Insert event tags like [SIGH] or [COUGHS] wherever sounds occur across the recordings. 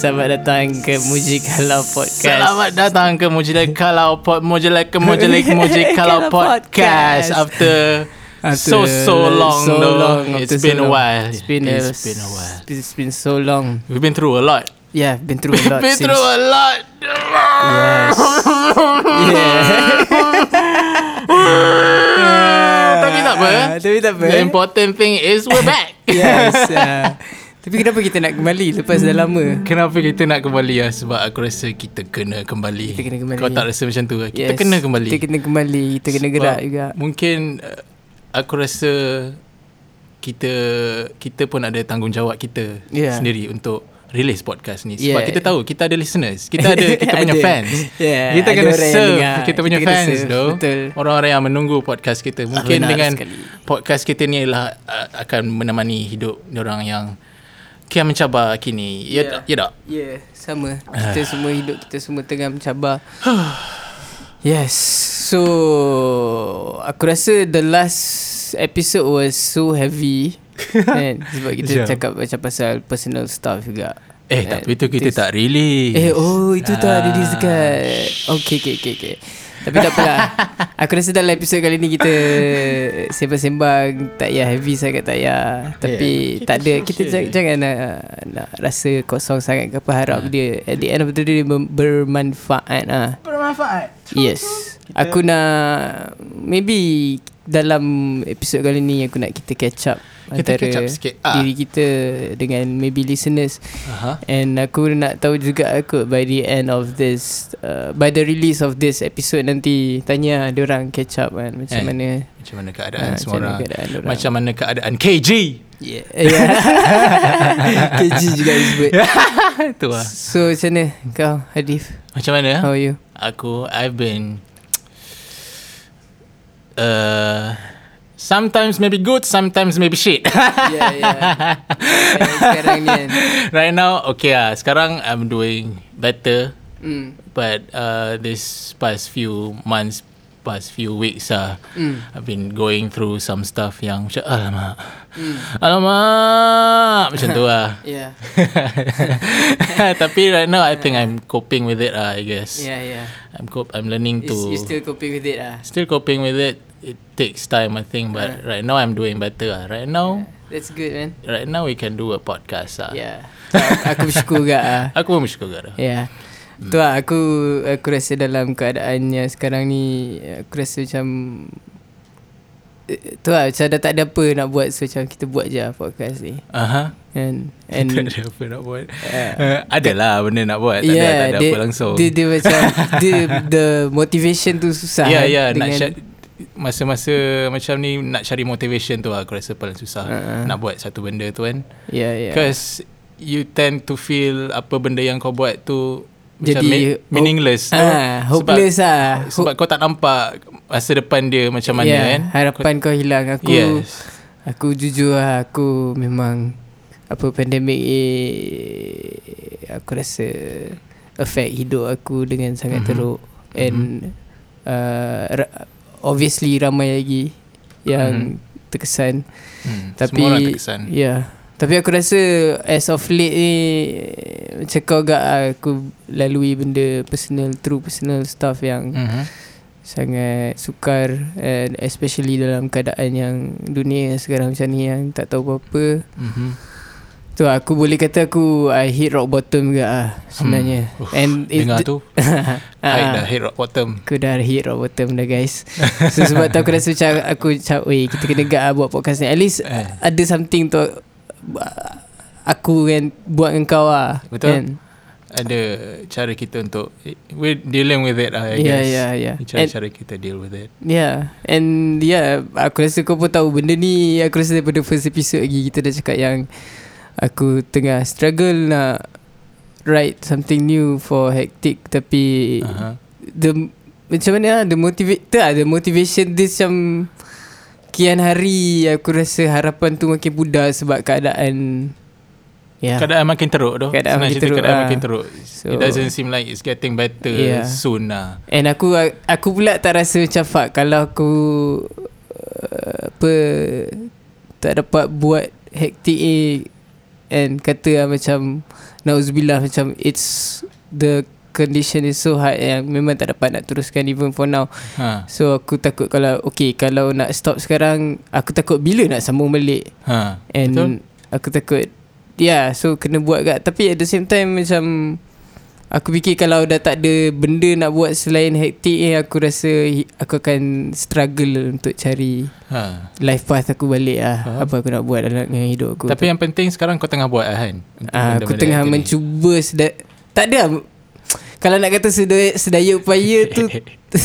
selamat datang ke Muji Kalau Podcast. Selamat datang ke Mujilai Kalau Pod Mujilai ke Mujilai Mujilai Kalau Kalau Podcast Podcast. after, so After so long so though. long, It's after so been a long. while. It's been a, it's been a while. It's been so long. We've been through a lot. Yeah, been through a [LAUGHS] lot. been since- through a lot. Yes. [LAUGHS] yeah. Tapi tak apa. Tapi tak apa. The important thing is we're back. yes. ah. [LAUGHS] Tapi kenapa kita nak kembali lepas dah lama? Kenapa kita nak kembali lah Sebab aku rasa kita kena kembali Kita kena kembali. Kau tak rasa macam tu ke? Kita Yes. kena kembali Kita kena kembali. Kita kena Sebab gerak juga. Mungkin uh, Aku rasa Kita Kita pun ada tanggungjawab kita Yeah. Sendiri untuk Release podcast ni Sebab Yeah. kita tahu Kita ada listeners Kita ada [LAUGHS] kita punya Ada. fans Yeah, Kita ada kena yang serve dengar. Kita punya Kita fans betul. Orang-orang yang menunggu podcast kita Mungkin benar dengan sekali. Podcast kita ni uh, Akan menemani hidup Orang yang Kian mencabar kini Ya, Yeah. ya tak? Ya, yeah, sama. Ah. Kita semua hidup kita semua tengah mencabar. [SIGHS] yes. So, aku rasa the last episode was so heavy. [LAUGHS] kan? Sebab kita Macam- cakap macam pasal personal stuff juga. Eh Kan? tapi tu kita tak release Eh, oh itu tu ada di Ah. dekat. Okay, okay, okay, okay. Tapi tak apalah. [LAUGHS] Aku rasa dalam episod kali ni kita sembang-sembang tak payah heavy sangat tak payah. Tapi kita tak ada kita chill. jangan, nak, nak rasa kosong sangat ke apa harap Ah. dia at the end of the day dia ber- bermanfaat ah. Bermanfaat Yes. Aku nak maybe dalam episod kali ni aku nak kita catch up Kita antara catch up sikit. Ah. diri kita dengan maybe listeners Aha. And aku nak tahu juga aku by the end of this uh, By the release of this episode nanti Tanya dia orang catch up kan Macam Eh, mana Macam mana keadaan Ah, semua macam mana orang keadaan dorang. Macam mana keadaan KG Yeah, [LAUGHS] yeah. KG juga disebut [LAUGHS] Itu lah So macam mana kau Hadif Macam mana How are you Aku I've been uh, Sometimes maybe good Sometimes maybe shit. Yeah yeah. [LAUGHS] Sekarang ni kan. Right now Okay lah. Sekarang I'm doing better. Mm. But uh, this past few months Past few weeks ah, Mm. I've been going through some stuff yang macam Alamak. Mm. Alamak. Macam tu lah. [LAUGHS] Yeah. [LAUGHS] Tapi right now I think I'm coping with it lah I guess. Yeah yeah. I'm cop- I'm learning to You still coping with it lah. Still coping with it It takes time I think But right now I'm doing better lah Right now That's good man Right now we can do a podcast lah Yeah Aku bersyukur juga lah [LAUGHS] Aku pun bersyukur dah Ya. Yeah. Tu lah aku aku rasa dalam keadaan yang sekarang ni aku rasa macam eh, tu lah macam dah tak ada apa nak buat so macam kita buat je lah podcast ni. Aha. And And [LAUGHS] and tak ada apa nak buat Yeah. uh, Adalah benda nak buat Tak ada, tak ada dia, apa langsung Dia, dia macam dia, the motivation tu susah. Ya kan, nak dengan- cari Masa-masa macam ni Nak cari motivation tu lah Aku rasa paling susah Uh-uh. Nak buat satu benda tu kan Ya ya. Because You tend to feel Apa benda yang kau buat tu Macam Jadi, me- meaningless tu Ah, hopeless lah. Sebab kau tak nampak Masa depan dia macam mana yeah, kan Harapan kau hilang Aku Yes Aku jujur lah Aku memang Apa pandemik ni Aku rasa Affect hidup aku Dengan sangat Mhm. teruk And uh, ra- Obviously ramai lagi Yang terkesan hmm. Tapi Semua orang terkesan Ya yeah. Tapi aku rasa As of late ni Macam kau agak Aku lalui benda Personal True personal stuff yang mm-hmm. sangat sukar and especially dalam keadaan yang dunia sekarang macam ni yang tak tahu apa-apa. Mm-hmm. Tu aku boleh kata aku I hit rock bottom juga ah sebenarnya. Hmm. Uff, And it- Dengar tu [LAUGHS] I Ah, dah hit rock bottom Aku dah hit rock bottom dah guys [LAUGHS] So sebab tu aku rasa macam Aku macam Weh kita kena gak lah buat podcast ni At least Eh. ada something tu Aku kan Buat dengan kau lah Betul. kan? ada cara kita untuk we dealing with it lah I Yeah, guess. yeah, yeah. Cara-cara kita deal with it. Yeah And yeah Aku rasa kau pun tahu Benda ni Aku rasa daripada first episode lagi Kita dah cakap yang Aku tengah struggle nak Write something new For hectic Tapi Aha. The Macam mana lah The motivate Tak the motivation This macam Kian hari Aku rasa harapan tu makin pudar Sebab keadaan Ya Keadaan makin teruk tu. Keadaan Senang makin teruk, Keadaan ah. makin teruk. So- It doesn't seem like it's getting better Yeah. soon lah. And aku aku pula tak rasa macam fuck kalau aku uh, apa tak dapat buat hectic A and kata lah macam nauzubillah macam it's the condition is so hard yang memang tak dapat nak teruskan even for now. Ha. So aku takut kalau okay kalau nak stop sekarang aku takut bila nak sambung balik. Ha. And Betul? aku takut Yeah so kena buat kat Tapi at the same time macam Aku fikir kalau dah tak ada benda nak buat selain hektik ni Aku rasa aku akan struggle untuk cari Ha. life path aku balik lah Faham. Apa aku nak buat dalam hidup aku Tapi yang penting sekarang kau tengah buat lah kan? Ah, Aku tengah mencuba seda- Tak ada Kalau nak kata sedaya, sedaya upaya tu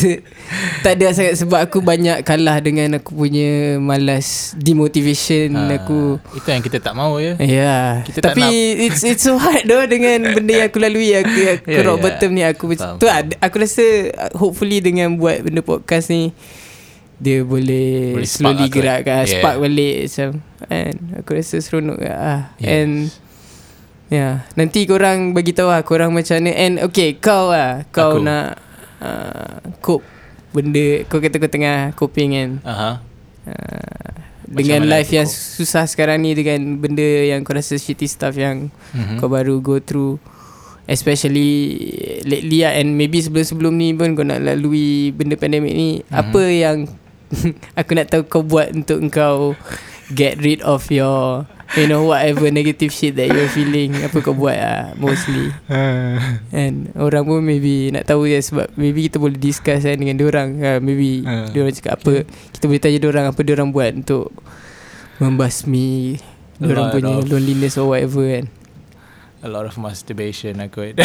[LAUGHS] Tak ada sangat Sebab aku banyak kalah dengan aku punya malas Demotivation Ha. aku Itu yang kita tak mahu ya. Ya yeah. Kita Tapi nak- it's it's so hard doh Dengan [LAUGHS] benda yang aku lalui Aku, aku Ya, rock ya. bottom ni Aku Faham, tu lah Aku rasa uh, Hopefully dengan buat benda podcast ni Dia boleh, Boleh Slowly lah tu, gerak eh. kan Yeah. Spark balik macam and Aku rasa seronok ah. Yes. And Ya yeah. Nanti korang bagi tahu lah Korang macam mana And okay Kau lah Kau Aku. nak uh, Cope Benda Kau kata kau tengah coping kan Aha. uh, Macam Dengan life yang cope? susah sekarang ni Dengan benda yang kau rasa shitty stuff Yang Mhm. kau baru go through Especially lately lah And maybe sebelum-sebelum ni pun Kau nak lalui benda pandemik ni Mhm. Apa yang [LAUGHS] Aku nak tahu kau buat untuk kau Get rid of your You know whatever negative shit that you're feeling Apa kau buat lah mostly. And orang pun maybe nak tahu je Sebab maybe kita boleh discuss kan dengan diorang. Uh, Maybe Ah, uh, diorang cakap apa Kita boleh tanya diorang apa diorang buat untuk Membasmi Diorang punya of- loneliness or whatever kan A lot of masturbation aku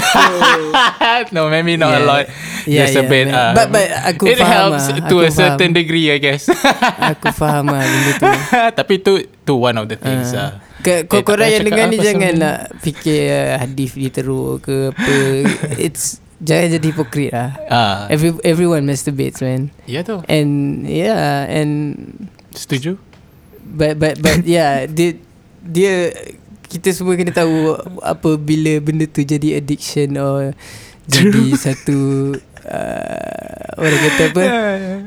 [LAUGHS] No maybe not Yeah. a lot Yeah, Just a yeah, bit man. uh, But- but aku It faham helps lah. to Aku a certain faham. degree I guess [LAUGHS] Aku faham lah benda tu [LAUGHS] Tapi tu tu one of the things Ah. uh. Eh, kau tak korang yang dengar ni jangan nak fikir uh, hadis ni teruk ke apa. It's jangan jadi hipokrit lah. Ah, Every everyone masturbates man. Ya tu And yeah and Setuju but but but yeah dia dia kita semua kena tahu apa bila benda tu jadi addiction or jadi satu uh, orang kata apa?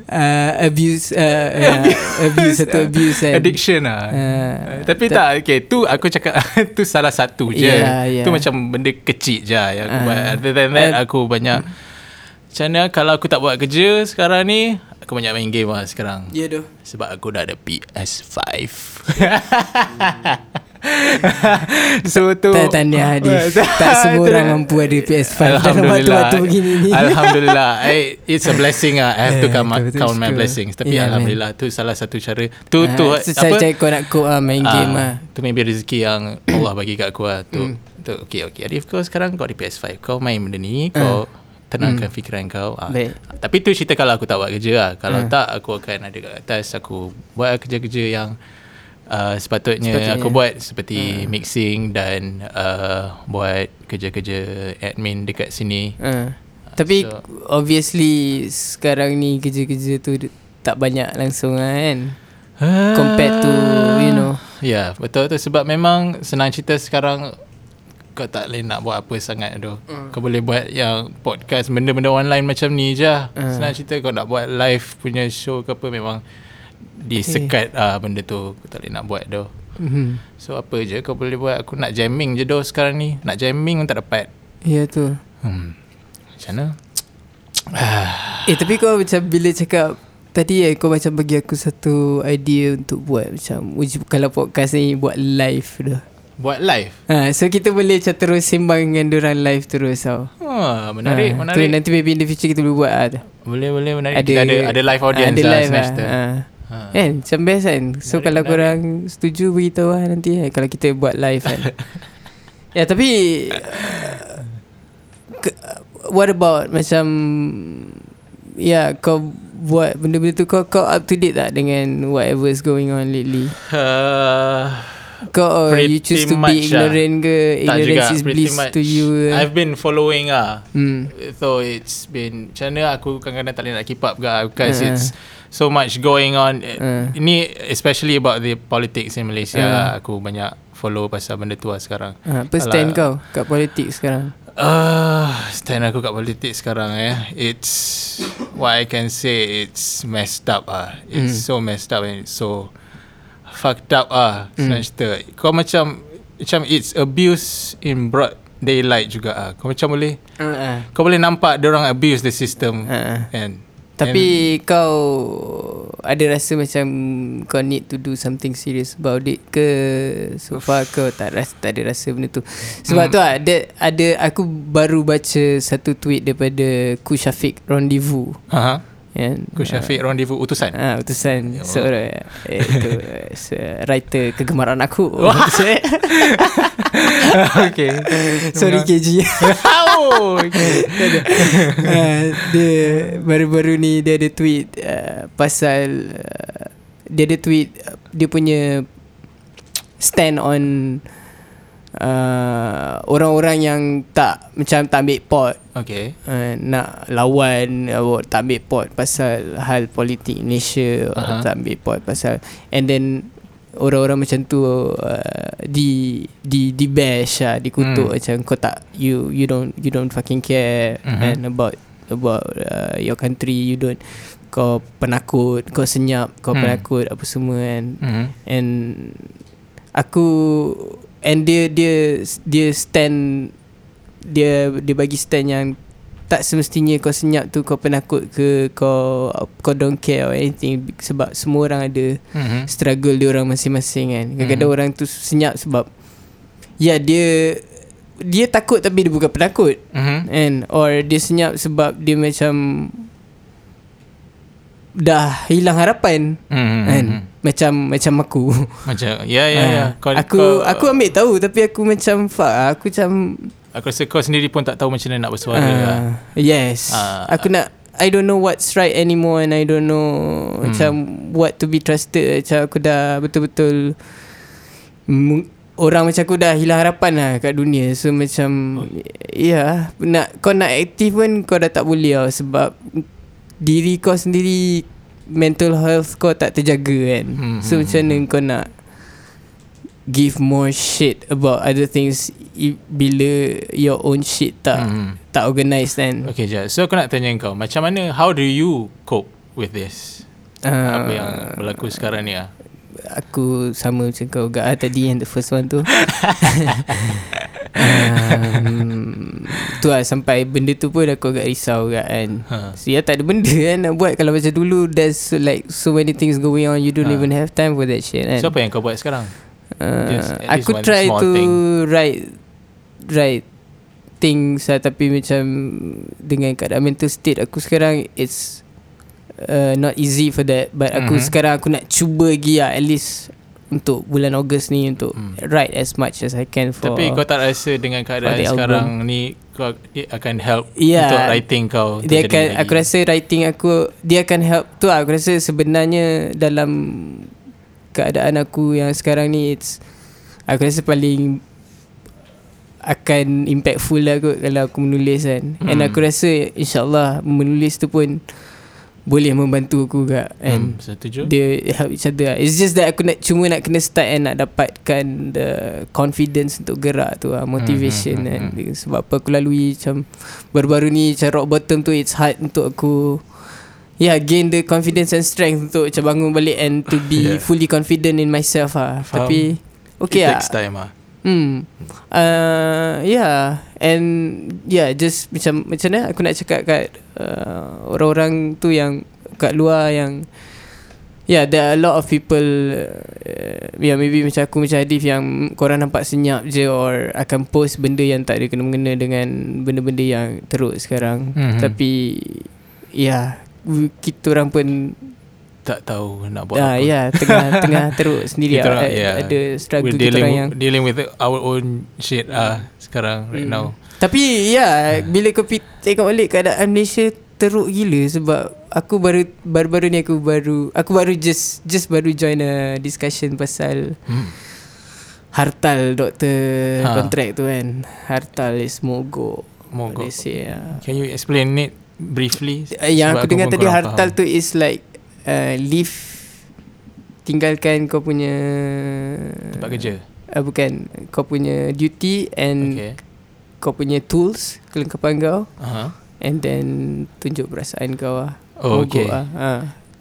Uh, abuse uh, [LAUGHS] yeah, abuse satu abuse kan? Addiction lah. Ah, Tapi tak- tak Okay tu aku cakap [LAUGHS] Tu salah satu je. Yeah, yeah. Tu macam benda kecil je Yang aku Ah. buat. Other than that And- Aku banyak Macam mana Kalau aku tak buat kerja Sekarang ni Aku banyak main game lah sekarang. Ya doh. Sebab aku dah ada PS5 [LAUGHS] [LAUGHS] So tu Tak tahniah Hadif Tak semua orang mampu ada PS5 Dalam Alhamdulillah. waktu-waktu begini ni. Alhamdulillah. I, [LAUGHS] It's a blessing lah I have to Eh, count, betul, betul, count my blessings. Tapi Yeah, man. Alhamdulillah Tu salah satu cara. Tu Ah, tu so Cara kau nak cope lah Main game Ah, lah Tu maybe rezeki yang Allah bagi kat aku lah Tu, tu okay, okay. Arif kau sekarang kau ada PS5 Kau main benda ni Kau tenangkan fikiran kau ah. Baik. Tapi tu cerita kalau aku tak buat kerja lah Kalau tak aku akan ada kat atas. Aku buat kerja-kerja yang uh, sepatutnya, Sepatutnya. aku buat Seperti mixing dan uh, Buat kerja-kerja admin dekat sini uh. Tapi So- Obviously Sekarang ni Kerja-kerja tu Tak banyak langsung lah kan Compared to You know Ya yeah, betul tu Sebab memang Senang cerita sekarang Kau tak boleh nak buat apa sangat tu mm. Kau boleh buat yang Podcast Benda-benda online macam ni je uh. Senang cerita kau nak buat live Punya show ke apa Memang Disekat okay. uh, benda tu Kau tak boleh nak buat tu mm-hmm. So apa je kau boleh buat Aku nak jamming je doh sekarang ni Nak jamming pun tak dapat Ya tu hmm. Macam mana [SIGHS] Eh tapi kau macam Bila cakap Tadi eh, kau macam bagi aku satu idea untuk buat macam uji kalau podcast ni buat live dah. Buat live Ha, so kita boleh macam terus sembang dengan diorang live terus tau. Wah, Menarik Ha, Menarik Tu, nanti maybe in the future kita boleh buat lah. Boleh boleh menarik Kita ada, ada live audience ada lah live lah. semester. Ha. Ha. Kan macam best kan So Menarik, kalau menarik. korang setuju Beritahu lah nanti eh, Kalau kita buat live kan [LAUGHS] Ya tapi uh, what about macam ya kau buat benda-benda tu kau kau up to date tak dengan whatever is going on lately? Uh, Kau or you choose to be Pretty much lah. ignorant ke? Ignorance juga is bliss much. to you ke? I've been following ah. Hmm. So it's been Macam mana aku kadang-kadang tak boleh nak keep up ke Because Uh. it's So much going on Uh. Ini especially about the politics in Malaysia Uh. lah. Aku banyak follow pasal benda tu lah sekarang Ha, apa stand Alah. kau kat politik sekarang? Uh, stand aku kat politik sekarang eh. It's what I can say it's messed up ah. It's Mm. so messed up and it's so fucked up ah. Mm. Kau macam macam it's abuse in broad daylight juga ah. Kau macam boleh Uh, kau boleh nampak dia orang abuse the system uh. and Tapi kau ada rasa macam kau need to do something serious about it ke so far kau tak rasa tak ada rasa benda tu. Sebab Hmm. tu ah, ada ada aku baru baca satu tweet daripada Ku Syafiq Rendezvous Ha. Kan. Ku Syafiq rendezvous utusan. Ah, utusan Ya seorang eh, itu eh, se- writer kegemaran aku. [LAUGHS] [LAUGHS] okay. Sorry KG. [LAUGHS] oh, okay. uh, dia baru-baru ni dia ada tweet uh, pasal uh, dia ada tweet uh, dia punya stand on uh, orang-orang yang tak macam tak ambil pot Okay. uh, nak lawan uh, tak ambil pot pasal hal politik Malaysia uh-huh. Tak ambil pot pasal and then orang-orang macam tu uh, di di di bash lah dikutuk Hmm. macam kau tak you you don't you don't fucking care Mhm. and about about uh, your country you don't kau penakut kau senyap kau Hmm. penakut apa semua kan Mm-hmm. and aku and dia dia dia stand dia dia bagi stand yang tak semestinya kau senyap tu kau penakut ke kau kau don't care or anything sebab semua orang ada Mm-hmm. struggle dia orang masing-masing kan kadang-kadang Mhm. orang tu senyap sebab ya dia dia takut tapi dia bukan penakut Mm-hmm. and or dia senyap sebab dia macam dah hilang harapan Mm-hmm. kan macam macam aku Macam ya ya ya. Ah, aku aku ambil tahu tapi aku macam fuck ah, aku macam aku rasa kau sendiri pun tak tahu macam mana nak bersuara uh, lah. yes Ah. aku nak I don't know what's right anymore and I don't know Hmm. macam what to be trusted macam aku dah betul-betul mu- orang macam aku dah hilang harapan lah kat dunia so macam Oh. ya yeah, nak kau nak aktif pun kau dah tak boleh lah sebab diri kau sendiri mental health kau tak terjaga kan Hmm, so hmm, macam mana kau nak give more shit about other things i- bila your own shit tak Hmm. tak organised kan Okay je. So aku nak tanya kau, macam mana how do you cope with this? Ah, Apa yang berlaku sekarang ni ah? Aku sama macam kau gak ah, tadi yang the first one tu [LAUGHS] um, Tu lah sampai benda tu pun aku agak risau kan kan Ha. So ya tak ada benda [LAUGHS] kan nak buat Kalau macam dulu There's so, like so many things going on You don't Ha. even have time for that shit kan So apa yang kau buat sekarang? Just uh, least Aku try to thing. write Write Things lah Tapi macam Dengan keadaan mental state Aku sekarang It's uh, Not easy for that But aku Mhm. sekarang Aku nak cuba lagi lah At least Untuk bulan Ogos ni Untuk Hmm. write as much as I can for Tapi kau tak rasa dengan keadaan the album. sekarang ni kau dia akan help Yeah. untuk writing kau dia akan lagi. aku rasa writing aku dia akan help tu lah, aku rasa sebenarnya dalam keadaan aku yang sekarang ni it's aku rasa paling akan impactful lah kot kalau aku menulis kan hmm. and aku rasa insyaallah menulis tu pun boleh membantu aku juga and hmm, setuju? dia help each other lah. It's just that aku nak cuma nak kena start and nak dapatkan the confidence untuk gerak tu lah, motivation Hmm, hmm, kan. hmm, Sebab apa aku lalui macam baru-baru ni macam rock bottom tu it's hard untuk aku Yeah, gain the confidence and strength untuk macam bangun balik and to be [LAUGHS] Yeah. fully confident in myself. Faham. Tapi okay It lah. takes time ah. Hmm. Uh, yeah. And yeah, just macam macam mana aku nak cakap kat uh, orang-orang tu yang kat luar yang Yeah, there are a lot of people uh, Yeah, maybe macam aku macam Hadif yang korang nampak senyap je Or akan post benda yang tak ada kena-mengena dengan benda-benda yang teruk sekarang Mhm. Tapi Yeah, kita orang pun Tak tahu nak buat ah, apa. Ya, tengah [LAUGHS] tengah teruk sendiri Kita lah. orang- yeah. Ada struggle We're kita dealing orang yang dealing with our own shit ah sekarang right Hmm. now. Tapi ya Bila kau tengok balik Keadaan Malaysia Teruk gila Sebab Aku baru Baru-baru ni aku baru Aku baru just Just baru join a Discussion pasal Hmm. Hartal doktor Ha. Kontrak tu kan Hartal is mogok Mogok. They say ya. Can you explain it briefly? Uh, Yang Sebab aku dengar tadi Hartal faham. tu is like uh, Leave Tinggalkan kau punya Tempat kerja. uh, Bukan Kau punya duty And Okay. kau punya tools Kelengkapan kau Uh-huh. And then Tunjuk perasaan kau lah Oh, Mogok okay. lah. ha.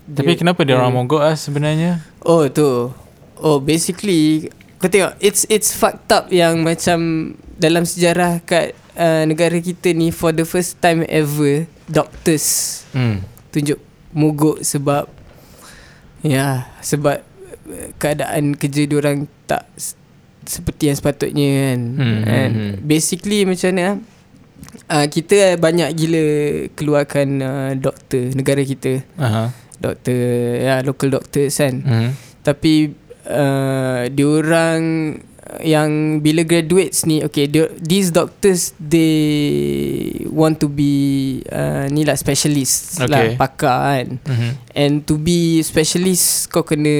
Tapi kenapa dia orang Hmm. mogok ah sebenarnya? Oh tu Oh basically Kau tengok It's it's fucked up yang macam Dalam sejarah kat uh, Negara kita ni For the first time ever Doctors Hmm. Tunjuk mogok sebab Ya Sebab Keadaan kerja diorang Tak Seperti yang sepatutnya kan Hmm, And hmm, hmm. Basically macam mana uh, Kita banyak gila Keluarkan uh, doktor Negara kita Aha. Doktor Ya local doctors kan Hmm. tapi uh, diorang yang bila graduates ni okay dia, these doctors they want to be uh, ni lah specialist okay. lah Okay. pakar kan Mhm. and to be specialist kau kena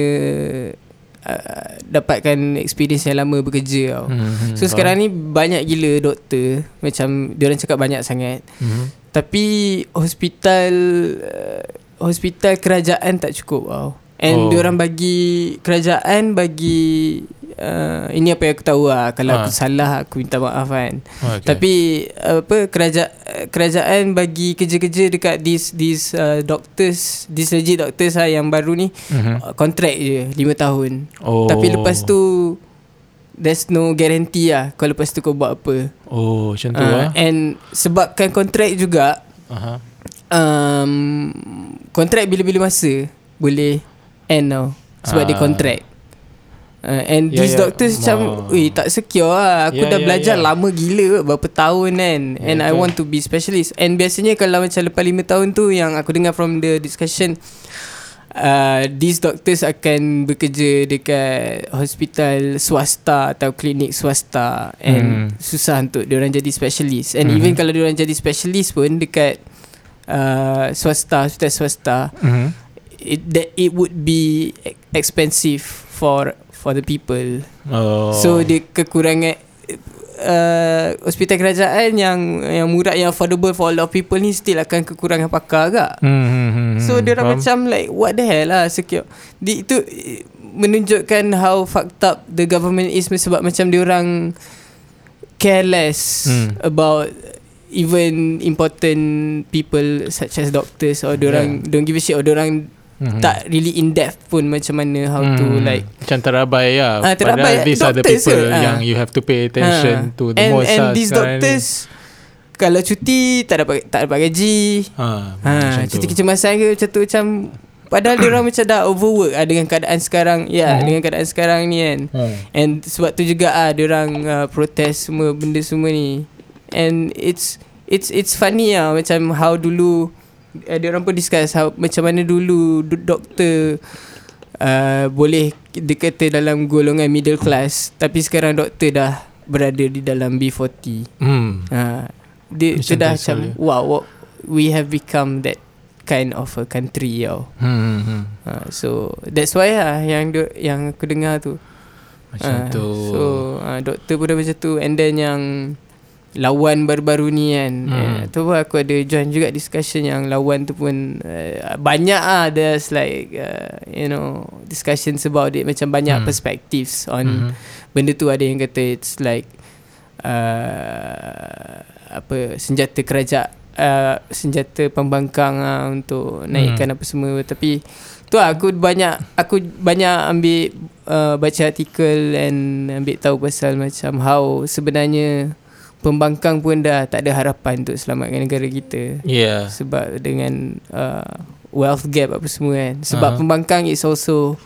uh, dapatkan experience yang lama bekerja tau Mhm. so sekarang ni banyak gila doktor macam diorang cakap banyak sangat Mhm. tapi hospital uh, hospital kerajaan tak cukup tau. And Oh. oh. diorang bagi kerajaan bagi uh, ini apa yang aku tahu lah kalau Ah. aku salah aku minta maaf kan. Okay. Tapi uh, apa kerajaan kerajaan bagi kerja-kerja dekat these these uh, doctors, these legit doctors lah yang baru ni Mhm. uh, kontrak je 5 tahun. Oh. Tapi lepas tu there's no guarantee lah kalau lepas tu kau buat apa. Oh, macam tu Uh, ah. and sebabkan kontrak juga Aha. um, kontrak bila-bila masa boleh end tau sebab Ah. dia kontrak uh, and Ya, these ya. doctors macam Oh. Weh tak secure lah Aku Ya, dah ya, belajar ya. lama gila Berapa tahun kan Ya, And I betul. want to be specialist And biasanya kalau macam lepas 5 tahun tu Yang aku dengar from the discussion Uh, these doctors akan bekerja dekat hospital swasta atau klinik swasta and Hmm. susah untuk diorang jadi specialist and Mhm. even kalau diorang jadi specialist pun dekat uh, swasta hospital swasta Mhm. it that it would be e- expensive for for the people. Oh. So dia kekurangan uh, hospital kerajaan yang yang murah yang affordable for a lot of people ni still akan kekurangan pakar agak. Hmm, hmm, hmm, So hmm. dia orang macam like what the hell lah secure. Di, itu menunjukkan how fucked up the government is sebab macam dia orang careless Hmm. about even important people such as doctors or dia orang don't give a shit or dia orang Mhm. tak really in depth pun macam mana how to Hmm. like Macam terabai lah Ah, terabai. Padahal these are the Doctors people ke? Ah. Yang you have to pay attention Ah. to The and, most and lah these doctors kalau cuti tak dapat tak dapat gaji ni. ha, ha, tu. cuti kecemasan ke macam tu macam padahal dia orang macam dah overwork ah, dengan keadaan sekarang ya Hmm. dengan keadaan sekarang ni kan Hmm. and sebab tu juga ah dia orang uh, protes semua benda semua ni and it's it's it's funny ah macam how dulu uh, dia orang pun discuss how macam mana dulu do- doktor uh, boleh dikata dalam golongan middle class tapi sekarang doktor dah berada di dalam B40 Hmm. ha dia Macam tu dah tu macam wow what, we have become that kind of a country tau Hmm, hmm, ha, so that's why lah yang do- yang aku dengar tu. Macam Ah, tu. So uh, doktor pun dah macam tu. And then yang Lawan baru-baru ni kan Hmm. hmm. uh, Tu pun aku ada join juga discussion Yang lawan tu pun uh, Banyak ah There's like uh, You know Discussions about it Macam banyak Hmm. perspectives On Mhm. Benda tu ada yang kata It's like uh, Apa Senjata kerajaan uh, Senjata pembangkang uh, Untuk naikkan Hmm. apa semua Tapi Tu lah aku banyak Aku banyak ambil uh, Baca artikel And ambil tahu pasal macam How sebenarnya Pembangkang pun dah tak ada harapan Untuk selamatkan negara kita Yeah Sebab dengan uh, Wealth gap apa semua kan Sebab uh-huh. pembangkang is also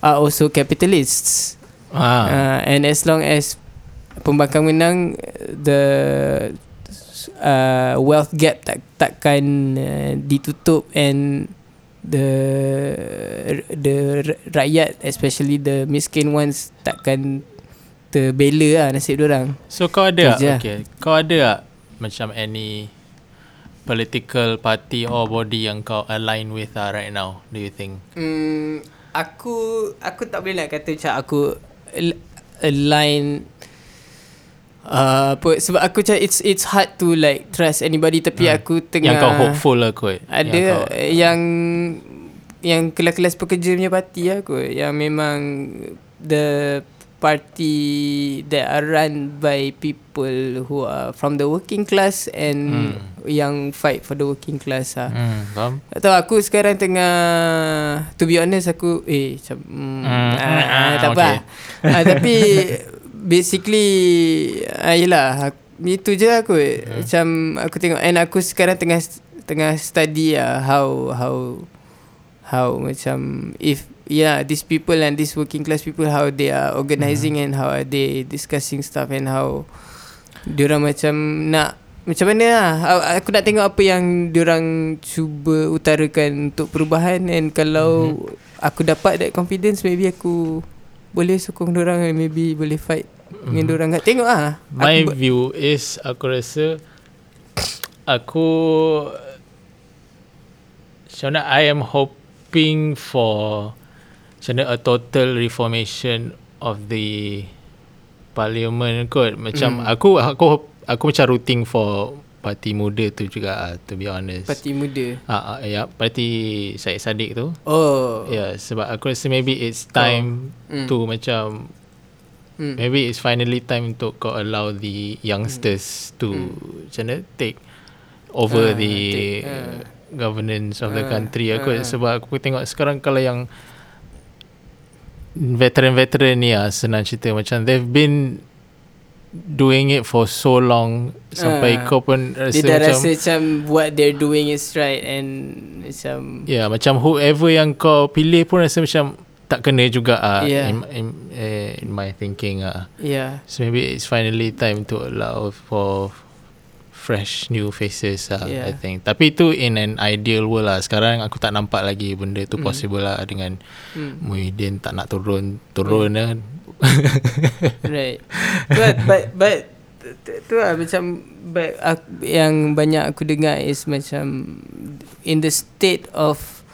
Are also capitalists ah. uh, And as long as Pembangkang menang The uh, Wealth gap tak takkan uh, Ditutup And The The rakyat Especially the miskin ones Takkan Terbela lah nasib orang So kau ada tak Kerja. okay. Kau ada tak macam any political party or body yang kau align with uh, right now? Do you think? Hmm, aku aku tak boleh nak kata macam aku al- align uh, apa sebab aku macam it's it's hard to like trust anybody tapi Hmm. aku tengah Yang kau hopeful lah kot. ada Yang kau, yang yang kelas-kelas pekerja punya parti lah kot yang memang the party that are run by people who are from the working class and Hmm. yang fight for the working class lah. hmm, faham? Tak tahu aku sekarang tengah To be honest aku Eh macam mm, Hmm, ah, ah, ah, Tak apa okay. ah, Tapi Basically ah, Yelah aku- Itu je aku Hmm. Macam Aku tengok And aku sekarang tengah Tengah study lah How How How macam If Yeah these people and these working class people How they are organising Hmm. And how are they Discussing stuff And how Diorang macam Nak macam mana lah Aku nak tengok apa yang Diorang cuba utarakan Untuk perubahan And kalau Mhm. Aku dapat that confidence Maybe aku Boleh sokong diorang And maybe boleh fight Dengan Mhm. diorang Tengok lah My aku, view is aku rasa aku mana I am hoping for macam mana a total reformation of the parliament kot macam Hmm. aku aku aku macam rooting for parti muda tu juga ah, to be honest Parti muda ah, ah, ya parti Syed Saddiq tu Oh ya yeah, sebab aku rasa maybe it's time Hmm. to macam hmm. Maybe it's finally time untuk kau allow the youngsters to macam mana take over Hmm. Ah, the take, uh, governance of the Ah, country aku ah. sebab aku tengok sekarang kalau yang veteran-veteran ni ah senang cerita macam they've been doing it for so long sampai Ah. kau pun rasa Dia dah macam rasa macam What they're doing is right And Macam Ya, yeah, macam whoever yang kau pilih pun rasa macam tak kena juga ah Yeah. in, in, eh, in my thinking ah. Yeah So maybe it's finally time to allow for fresh new faces lah Yeah. I think. Tapi tu in an ideal world lah. Sekarang aku tak nampak lagi benda tu Mm. possible lah dengan hmm. Muhyiddin tak nak turun turun lah. [LAUGHS] Right But But But tu- lah macam but, aku, Yang banyak aku dengar Is macam In the state of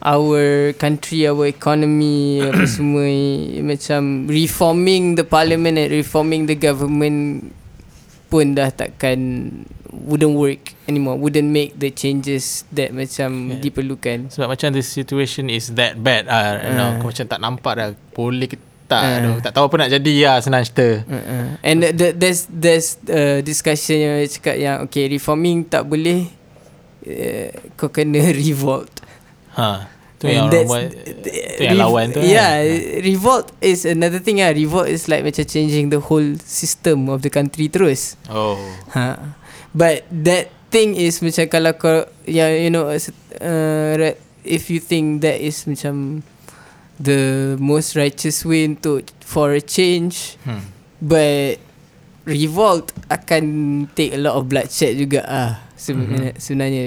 Our country Our economy Apa [COUGHS] semua Macam Reforming the parliament And reforming the government Pun dah takkan Wouldn't work anymore Wouldn't make the changes That macam Yeah. Diperlukan Sebab macam the situation is that bad ah. Uh. Ah. Aku macam tak nampak dah boleh ke tak Ah. uh. Tak tahu apa nak jadi lah senang cerita. Uh-uh. And the, the, there's there's uh, discussion yang cakap yang okay reforming tak boleh uh, kau kena [LAUGHS] revolt. Ha. Tu yang orang buat tu yang lawan tu. Yeah, kan? revolt is another thing ah. Revolt is like macam changing the whole system of the country terus. Oh. Ha. But that thing is macam kalau kau yang you know uh, if you think that is macam the most righteous way untuk for a change Hmm. But revolt akan take a lot of bloodshed juga ah sebenarnya, Mhm. sebenarnya.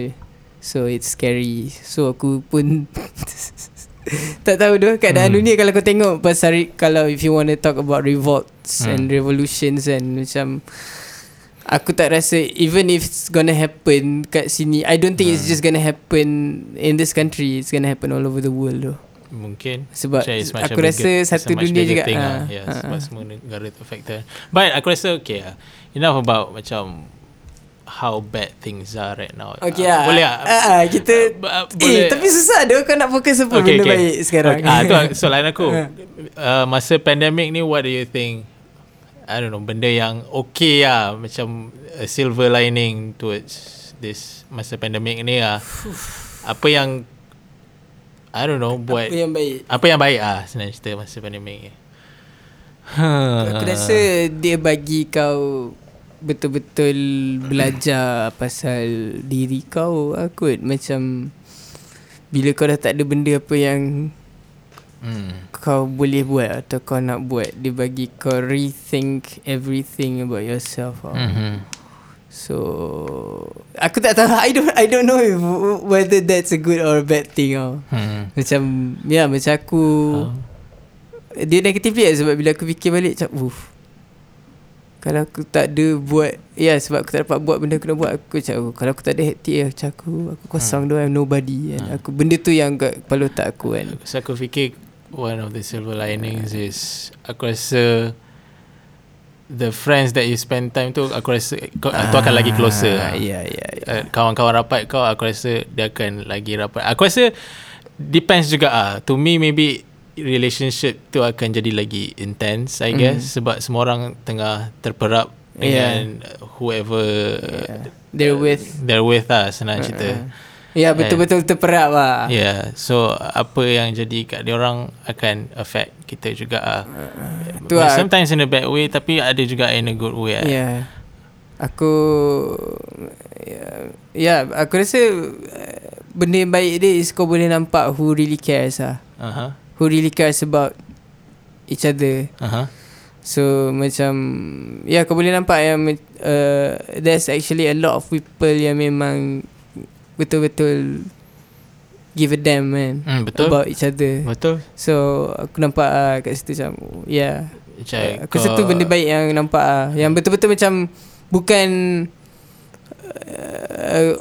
So it's scary. So aku pun [LAUGHS] tak tahu doh keadaan Hmm. dunia kalau kau tengok pasal kalau if you want to talk about revolts Hmm. and revolutions and macam aku tak rasa even if it's gonna happen kat sini I don't think it's Hmm. just gonna happen in this country it's gonna happen all over the world though. Mungkin Sebab it's aku rasa bigger- satu it's dunia juga, thing ah, lah. yeah, ah, sebab semua negara tu affected but aku rasa okay lah enough about macam how bad things are right now. Okay Ah, lah. boleh tak ah, ah, Kita Ah, Eh boleh. tapi susah dia Kau nak fokus apa Benda baik sekarang. Okay. ah, tu lah soalan aku. Uh, [LAUGHS] masa pandemic ni what do you think? I don't know benda yang okay lah macam a silver lining towards this masa pandemic ni lah. [SIGHS] Apa yang I don't know buat Apa yang baik? apa yang baik ah senang cerita masa pandemik ni. Aku rasa dia bagi kau betul-betul belajar pasal diri kau aku macam bila kau dah tak ada benda apa yang hmm. kau boleh buat atau kau nak buat dia bagi kau rethink everything about yourself tau. Mhm. So aku tak tahu I don't I don't know if, whether that's a good or a bad thing tau. Hmm. Macam Ya macam aku Oh. Dia negatif dia sebab bila aku fikir balik Macam uff Kalau aku tak ada buat Ya sebab aku tak dapat buat benda aku nak buat Aku macam oh, Kalau aku tak ada hektik Macam aku Aku kosong hmm. doang I'm nobody kan. Hmm. Aku Benda tu yang kat kepala otak aku kan So aku fikir one of the silver linings is aku rasa the friends that you spend time tu aku rasa kau ah, tu akan lagi closer. Ah, Ya ya ya Uh, kawan-kawan rapat kau aku rasa dia akan lagi rapat. Aku rasa depends juga ah. To me maybe relationship tu akan jadi lagi intense I guess Mm. sebab semua orang tengah terperap Yeah. dengan whoever yeah. They're with they're with lah senang cerita. Ya betul-betul terperap lah Yeah, so apa yang jadi kat dia orang akan affect kita juga ah. Tu lah. Sometimes in a bad way tapi ada juga in a good way. Ya ah. yeah. Aku Ya yeah, aku rasa uh, Benda yang baik dia is kau boleh nampak who really cares lah Uh-huh. Who really cares about each other Uh-huh. So macam Ya yeah, kau boleh nampak yang uh, There's actually a lot of people yang memang Betul-betul Give a damn man Hmm, betul. About each other Betul. So aku nampak uh, kat situ macam yeah. Macam Uh, aku rasa tu benda baik yang nampak ah. Yang betul-betul macam bukan uh,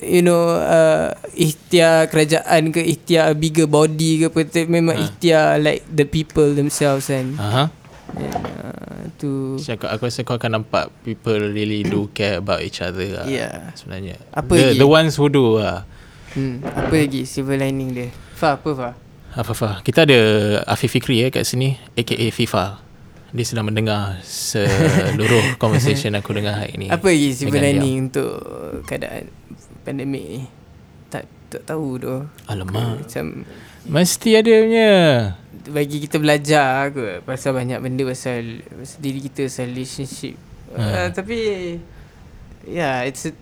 you know uh, ikhtiar kerajaan ke ikhtiar bigger body ke apa memang Ha. ikhtiar like the people themselves kan. Aha. And, uh, tu So, aku, aku rasa kau akan nampak people really do care about each other lah. Yeah. Sebenarnya. Apa the, lagi? the ones who do lah. hmm, apa lagi silver lining dia? Fa apa Fa? Afafah. Kita ada Afif Fikri eh kat sini aka FIFA. Dia sedang mendengar seluruh [LAUGHS] conversation aku dengar hari ni. Apa lagi Dengan lining untuk keadaan pandemik ni? Tak tak tahu tu. Alamak. Macam Mesti ada punya. bagi kita belajar ke pasal banyak benda pasal, pasal diri kita pasal relationship. Ha. Uh, tapi yeah, it's a,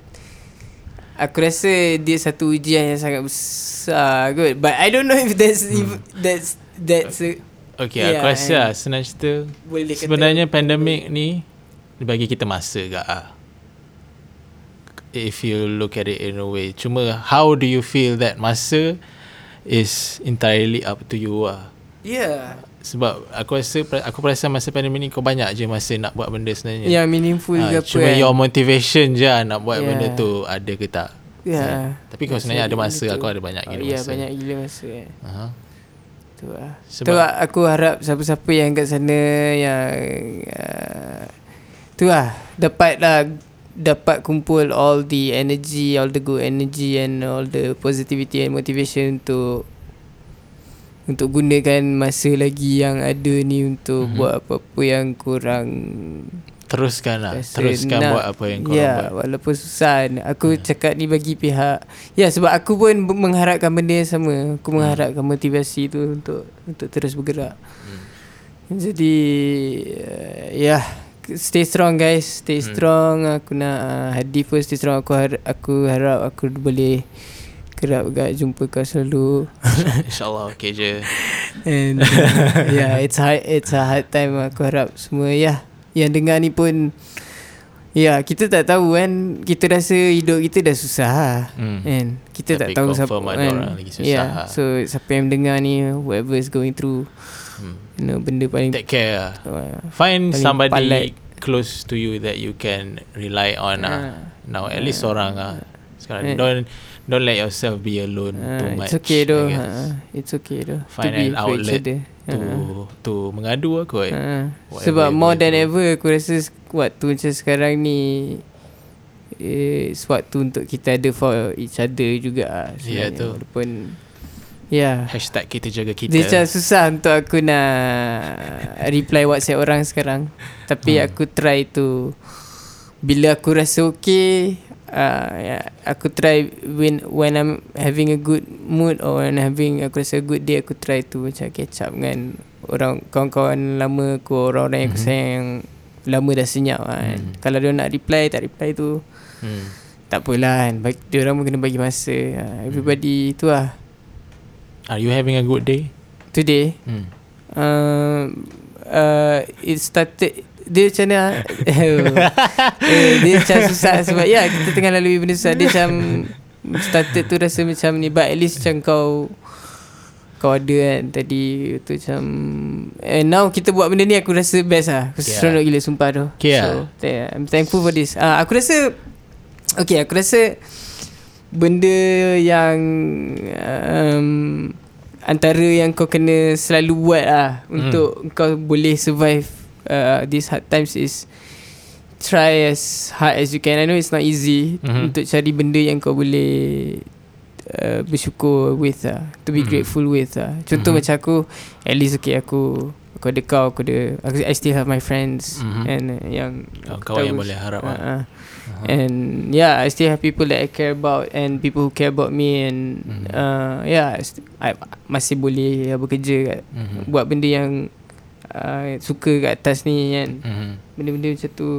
aku rasa dia satu ujian yang sangat besar kot. But I don't know if that's Hmm. if that's that's a, Okay, Yeah, aku rasa lah, senang cerita. boleh kata Sebenarnya pandemik ni dia bagi kita masa gak ah. If you look at it in a way. Cuma how do you feel that masa is entirely up to you lah. yeah. Sebab aku rasa aku perasan masa pandemik ni kau banyak je masa nak buat benda sebenarnya. Yang meaningful Ah, ke apa cuma kan. your motivation je lah nak buat Yeah. benda tu ada ke tak. yeah. Tapi kau sebenarnya ada masa, aku ada banyak gila oh, yeah, masa. banyak gila masa kan. Aha. Tu lah. Sebab- tu lah aku harap siapa-siapa yang kat sana yang uh, tu lah dapat lah dapat kumpul all the energy, all the good energy and all the positivity and motivation untuk untuk gunakan masa lagi yang ada ni untuk Mhm. mm-hmm. buat apa-apa yang kurang Teruskan lah. rasa Teruskan nak- buat apa yang kau Ya, yeah. buat. walaupun susah Aku hmm. cakap ni bagi pihak Ya sebab aku pun mengharapkan benda yang sama Aku mengharapkan motivasi tu Untuk untuk terus bergerak Hmm. Jadi uh, Ya Stay strong guys Stay Hmm. strong Aku nak uh, Hadi pun stay strong Aku harap Aku harap aku boleh Kerap gak jumpa kau selalu [LAUGHS] InsyaAllah okay je. And uh, yeah, it's hard it's a hard time aku harap semua ya. Yeah, yang dengar ni pun ya, yeah, kita tak tahu kan. Kita rasa hidup kita dah susah lah. Hmm. Kan? Kita Tapi tak tahu siapa kan. orang lagi susah yeah. lah. So siapa yang dengar ni whoever is going through Hmm. you know, benda paling Take care lah. uh, Find somebody palat. close to you that you can rely on lah. Ah. Now at least seorang lah. Sekarang Eh. don't don't let yourself be alone uh, too much. it's okay though. Uh, it's okay though. Find to an outlet other. To Uh. to mengadu lah kot. Ha, sebab more than through. ever aku rasa waktu macam sekarang ni eh, waktu untuk kita ada for each other juga lah Ya, sebenarnya. tu. Walaupun Ya Hashtag kita jaga kita. Dia macam susah untuk aku nak reply WhatsApp orang sekarang Tapi Hmm. aku try to Bila aku rasa okay uh, Aku try when when I'm having a good mood Or when having aku rasa a good day Aku try to macam catch up dengan Orang kawan-kawan lama aku Orang-orang yang aku Mhm. sayang yang Lama dah senyap kan Hmm. Kalau dia nak reply tak reply tu Hmm. Tak apalah kan bagi, Dia orang pun kena bagi masa uh, Everybody tu lah Are you having a good day? Today Hmm. uh, uh, it started dia macam mana [LAUGHS] eh, dia macam susah sebab ya kita tengah lalui benda susah. Dia macam started tu rasa macam ni but at least macam kau kau ada kan tadi. Tu macam and now kita buat benda ni aku rasa best lah. Aku Yeah. seronok gila sumpah tu. Okay so yeah, I'm thankful for this. Uh, aku rasa okay aku rasa benda yang um, antara yang kau kena selalu buat lah Hmm. untuk kau boleh survive uh, these hard times is try as hard as you can I know it's not easy Mhm. untuk cari benda yang kau boleh uh, bersyukur with lah to be Mhm. grateful with lah contoh Mhm. macam aku at least okay aku aku ada kau aku ada aku, I still have my friends Mhm. and uh, yang aku kawan yang boleh harap uh, uh. Uh-huh. And yeah, I still have people that I care about and people who care about me and Mhm. uh, yeah, I, st- I masih boleh uh, bekerja kat, Mhm. buat benda yang uh, suka kat atas ni kan. Mhm. Benda-benda macam tu.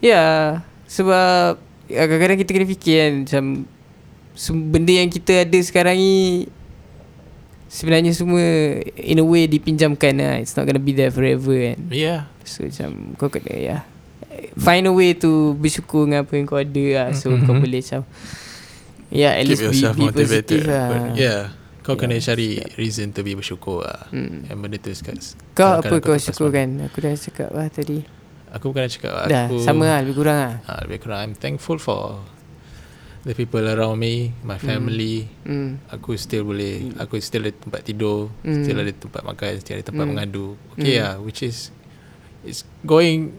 Yeah, sebab uh, kadang-kadang kita kena fikir kan macam benda yang kita ada sekarang ni sebenarnya semua in a way dipinjamkan lah. It's not gonna be there forever kan. Yeah. So macam kau kena ya Find a way to bersyukur dengan apa yang kau ada lah So Mhm. kau boleh macam Yeah at Keep least be, be positive lah yeah. Kau Yeah, kena cari sedap. reason to be bersyukur lah. hmm. Yang benda tu sekat- Kau apa kau terlepas syukurkan Aku dah cakap lah tadi Aku bukan nak cakap Dah aku sama lah lebih kurang lah ha, Lebih kurang I'm thankful for The people around me My family hmm. Aku still boleh Aku still ada tempat tidur Hmm. Still ada tempat makan Still ada tempat Hmm. mengadu Okay Hmm. lah Which is It's going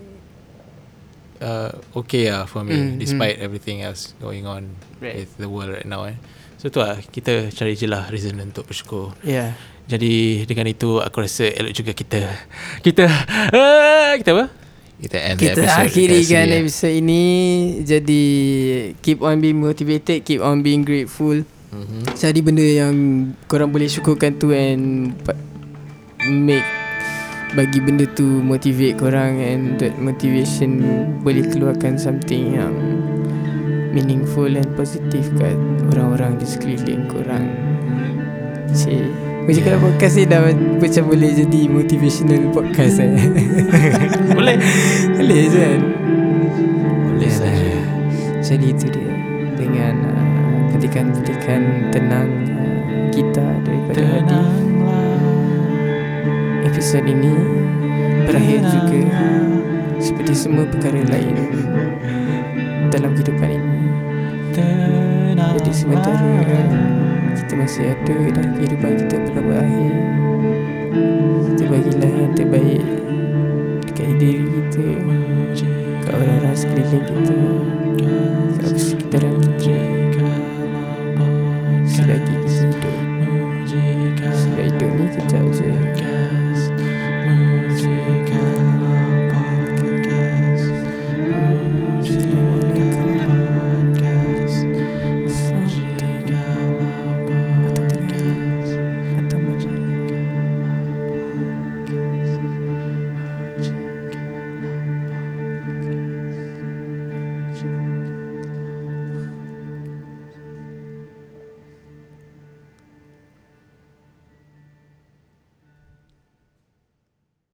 uh, Okay lah for me Hmm, Despite everything else Going on Right. With the world right now eh. So tu lah Kita cari je lah Reason untuk bersyukur Yeah Jadi dengan itu Aku rasa elok juga kita Kita uh, Kita apa? Kita end the Kita episode akhiri dekat kan eh. episode ini Jadi Keep on being motivated Keep on being grateful Mhm. Cari benda yang Korang boleh syukurkan tu And Make Bagi benda tu Motivate korang And that motivation Boleh keluarkan something yang Meaningful and positive Kat orang-orang di sekeliling korang. Cik Macam kalau podcast ni dah Macam boleh jadi Motivational podcast eh. [LAUGHS] Boleh? Boleh je kan Boleh saja Jadi itu dia. Dengan uh, Petikan-petikan tenang uh, Kita daripada hati Episod ini Berakhir juga. Seperti semua perkara lain Dalam kehidupan ini Jadi sementara Kita masih ada Dan kehidupan kita belum berakhir Kita bagilah yang terbaik Dekat diri kita Kat orang-orang sekeliling kita. Kat